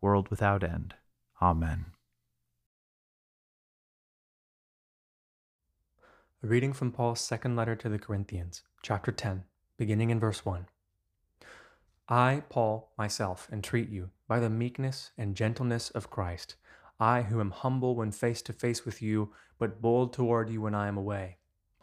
world without end. Amen. A reading from Paul's second letter to the Corinthians, chapter 10, beginning in verse 1. I, Paul, myself, entreat you, by the meekness and gentleness of Christ, I who am humble when face to face with you, but bold toward you when I am away.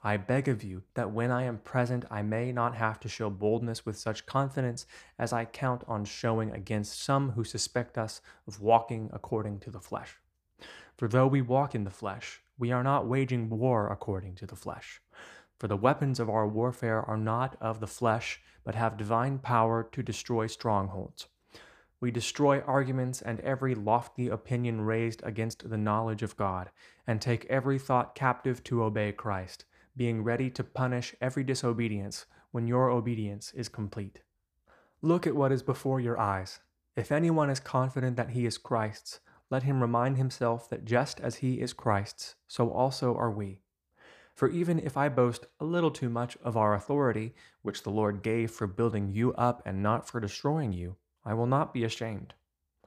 I beg of you that when I am present, I may not have to show boldness with such confidence as I count on showing against some who suspect us of walking according to the flesh. For though we walk in the flesh, we are not waging war according to the flesh. For the weapons of our warfare are not of the flesh, but have divine power to destroy strongholds. We destroy arguments and every lofty opinion raised against the knowledge of God, and take every thought captive to obey Christ being ready to punish every disobedience when your obedience is complete. Look at what is before your eyes. If anyone is confident that he is Christ's, let him remind himself that just as he is Christ's, so also are we. For even if I boast a little too much of our authority, which the Lord gave for building you up and not for destroying you, I will not be ashamed.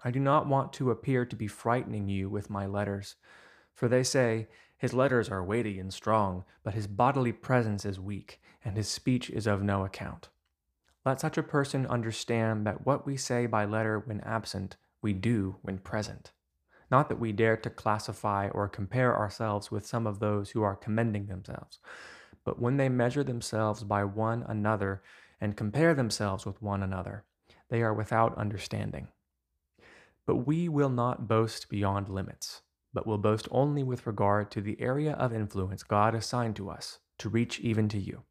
I do not want to appear to be frightening you with my letters. For they say, his letters are weighty and strong, but his bodily presence is weak, and his speech is of no account. Let such a person understand that what we say by letter when absent, we do when present. Not that we dare to classify or compare ourselves with some of those who are commending themselves, but when they measure themselves by one another and compare themselves with one another, they are without understanding. But we will not boast beyond limits but will boast only with regard to the area of influence God assigned to us to reach even to you.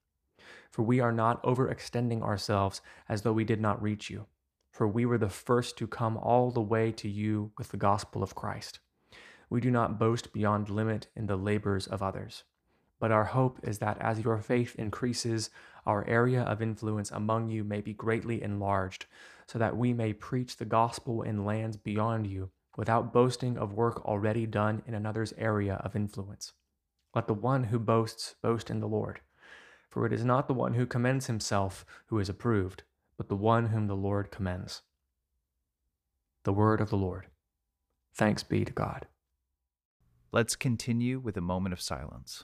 For we are not overextending ourselves as though we did not reach you, for we were the first to come all the way to you with the gospel of Christ. We do not boast beyond limit in the labors of others. But our hope is that as your faith increases, our area of influence among you may be greatly enlarged, so that we may preach the gospel in lands beyond you without boasting of work already done in another's area of influence. Let the one who boasts boast in the Lord. For it is not the one who commends himself who is approved, but the one whom the Lord commends. The word of the Lord. Thanks be to God. Let's continue with a moment of silence.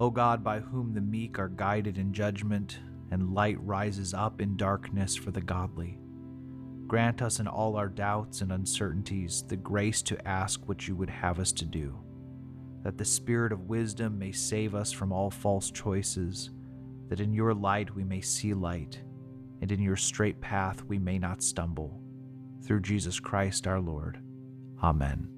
O God, by whom the meek are guided in judgment, and light rises up in darkness for the godly, grant us in all our doubts and uncertainties the grace to ask what you would have us to do, that the spirit of wisdom may save us from all false choices, that in your light we may see light, and in your straight path we may not stumble. Through Jesus Christ our Lord. Amen.